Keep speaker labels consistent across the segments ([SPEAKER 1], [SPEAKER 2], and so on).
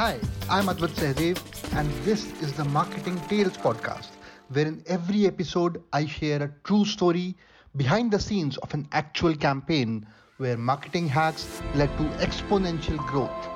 [SPEAKER 1] Hi, I'm Advait Sehdev, and this is the Marketing Tales podcast, where in every episode I share a true story behind the scenes of an actual campaign where marketing hacks led to exponential growth.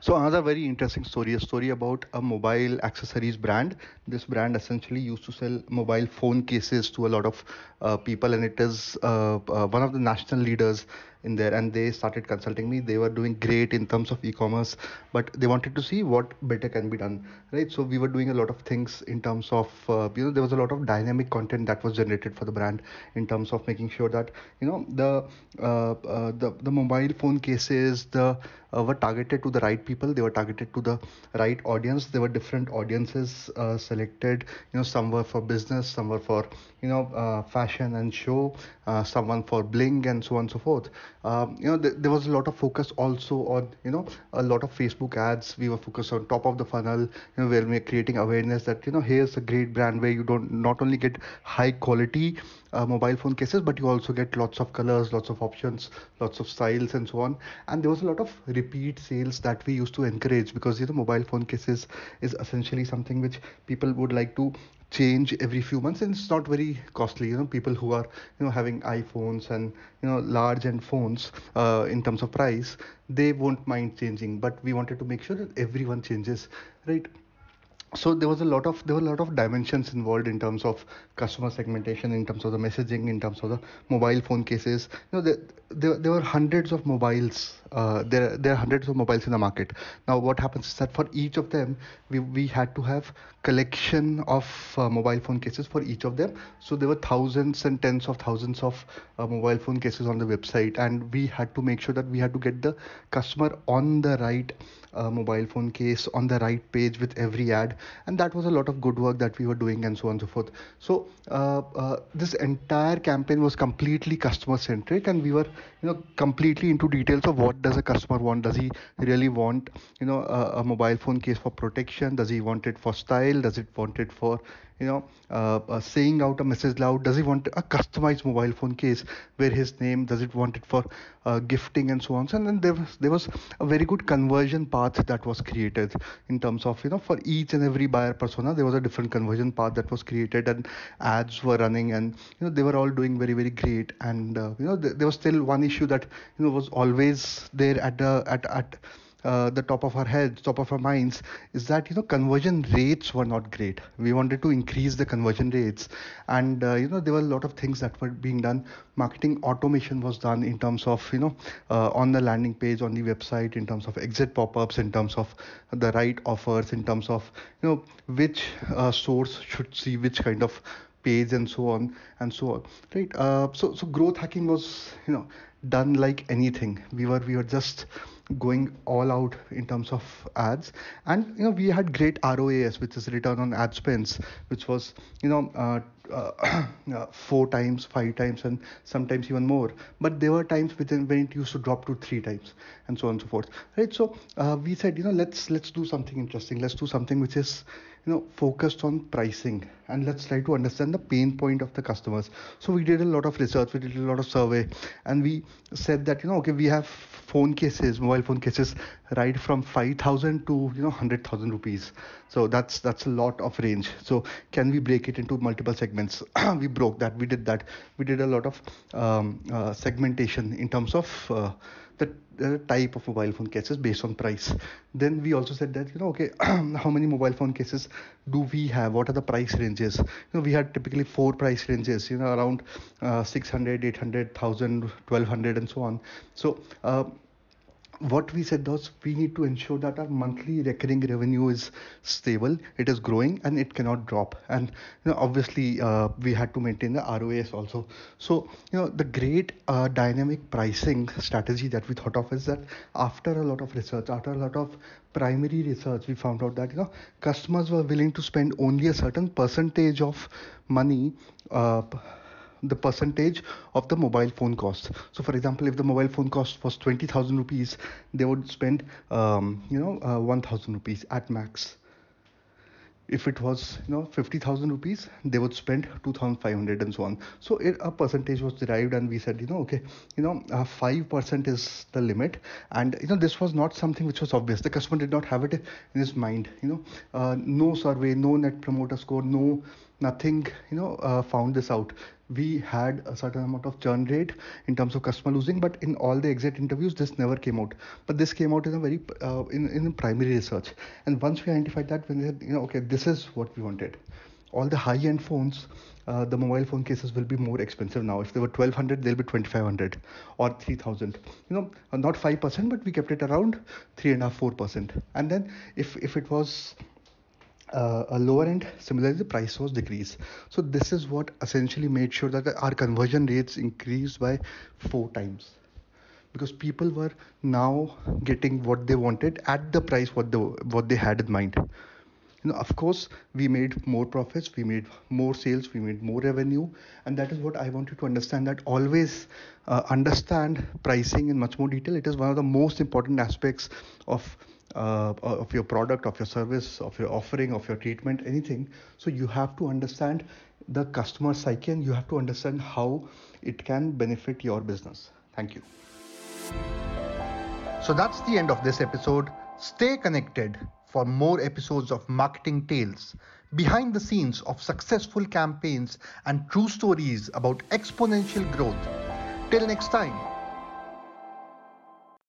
[SPEAKER 1] So another very interesting story, a story about a mobile accessories brand. This brand essentially used to sell mobile phone cases to a lot of uh, people, and it is uh, uh, one of the national leaders in there. And they started consulting me. They were doing great in terms of e-commerce, but they wanted to see what better can be done, right? So we were doing a lot of things in terms of uh, you know there was a lot of dynamic content that was generated for the brand in terms of making sure that you know the uh, uh, the the mobile phone cases the were targeted to the right people they were targeted to the right audience there were different audiences uh, selected you know some were for business some were for you know uh, fashion and show uh, someone for bling and so on and so forth um, you know th- there was a lot of focus also on you know a lot of facebook ads. We were focused on top of the funnel you know where we're creating awareness that you know here's a great brand where you don't not only get high quality uh, mobile phone cases but you also get lots of colors lots of options lots of styles and so on. And there was a lot of repeat sales that we used to encourage because you know mobile phone cases is essentially something which people would like to change every few months and it's not very costly you know people who are you know having iphones and you know large end phones uh, in terms of price they won't mind changing but we wanted to make sure that everyone changes right so there was a lot of there were a lot of dimensions involved in terms of customer segmentation in terms of the messaging in terms of the mobile phone cases. You know there, there, there were hundreds of mobiles uh, there there are hundreds of mobiles in the market. Now what happens is that for each of them we, we had to have collection of uh, mobile phone cases for each of them. So there were thousands and tens of thousands of uh, mobile phone cases on the website and we had to make sure that we had to get the customer on the right uh, mobile phone case on the right page with every ad and that was a lot of good work that we were doing and so on and so forth. So uh, uh, this entire campaign was completely customer centric and we were you know completely into details of what does a customer want. Does he really want you know a, a mobile phone case for protection? Does he want it for style? Does it want it for you know uh, uh, saying out a message loud. Does he want a customized mobile phone case where his name does it want it for uh, gifting and so on? And then there was there was a very good conversion path that was created in terms of you know for each and every buyer persona there was a different conversion path that was created and ads were running and you know they were all doing very very great. And uh, you know th- there was still one issue that you know was always there at the at at uh, the top of our heads, top of our minds, is that you know conversion rates were not great. We wanted to increase the conversion rates, and uh, you know there were a lot of things that were being done. Marketing automation was done in terms of you know uh, on the landing page, on the website, in terms of exit pop-ups, in terms of the right offers, in terms of you know which uh, source should see which kind of page and so on and so on right uh, so so growth hacking was you know done like anything. We were we were just going all out in terms of ads. And you know we had great ROAS which is return on ad spends which was you know uh, uh, uh, four times five times and sometimes even more. But there were times within when it used to drop to three times and so on and so forth. Right? So uh, we said you know let's let's do something interesting. Let's do something which is you know focused on pricing. And let's try to understand the pain point of the customers. So we did a lot of research we did a lot of survey and we said that you know okay we have phone cases mobile phone cases right from 5000 to you know 100000 rupees. So that's that's a lot of range. So can we break it into multiple segments? We broke that we did that. We did a lot of um, uh, segmentation in terms of uh, the type of mobile phone cases based on price. Then we also said that you know okay how many mobile phone cases do we have? What are the price ranges? You know we had typically four price ranges you know around uh, 600 800 1000 1200 and so on. So uh, what we said was we need to ensure that our monthly recurring revenue is stable it is growing and it cannot drop. And you know obviously uh, we had to maintain the ROAS also. So you know the great uh, dynamic pricing strategy that we thought of is that after a lot of research after a lot of primary research we found out that you know customers were willing to spend only a certain percentage of money uh, the percentage of the mobile phone cost. So for example if the mobile phone cost was 20000 rupees they would spend um, you know uh, 1000 rupees at max. If it was you know 50000 rupees they would spend 2500 and so on. So it, a percentage was derived and we said you know okay you know uh, 5% is the limit. And you know this was not something which was obvious. The customer did not have it in his mind you know. Uh, no survey no net promoter score no nothing you know uh, found this out. We had a certain amount of churn rate in terms of customer losing but in all the exit interviews this never came out. But this came out in a very uh, in, in primary research. And once we identified that when we said you know okay this is what we wanted. All the high end phones uh, the mobile phone cases will be more expensive now. If they were 1200 they'll be 2500 or 3000 you know uh, not 5% but we kept it around 3.5 4% and then if if it was uh, a lower end similarly the price was decreased. So this is what essentially made sure that our conversion rates increased by four times. Because people were now getting what they wanted at the price what they what they had in mind. You know of course we made more profits we made more sales we made more revenue and that is what i want you to understand that always uh, understand pricing in much more detail. It is one of the most important aspects of uh, of your product, of your service, of your offering, of your treatment, anything. So you have to understand the customer psyche and you have to understand how it can benefit your business. Thank you. So that's the end of this episode. Stay connected for more episodes of Marketing Tales, behind the scenes of successful campaigns and true stories about exponential growth. Till next time.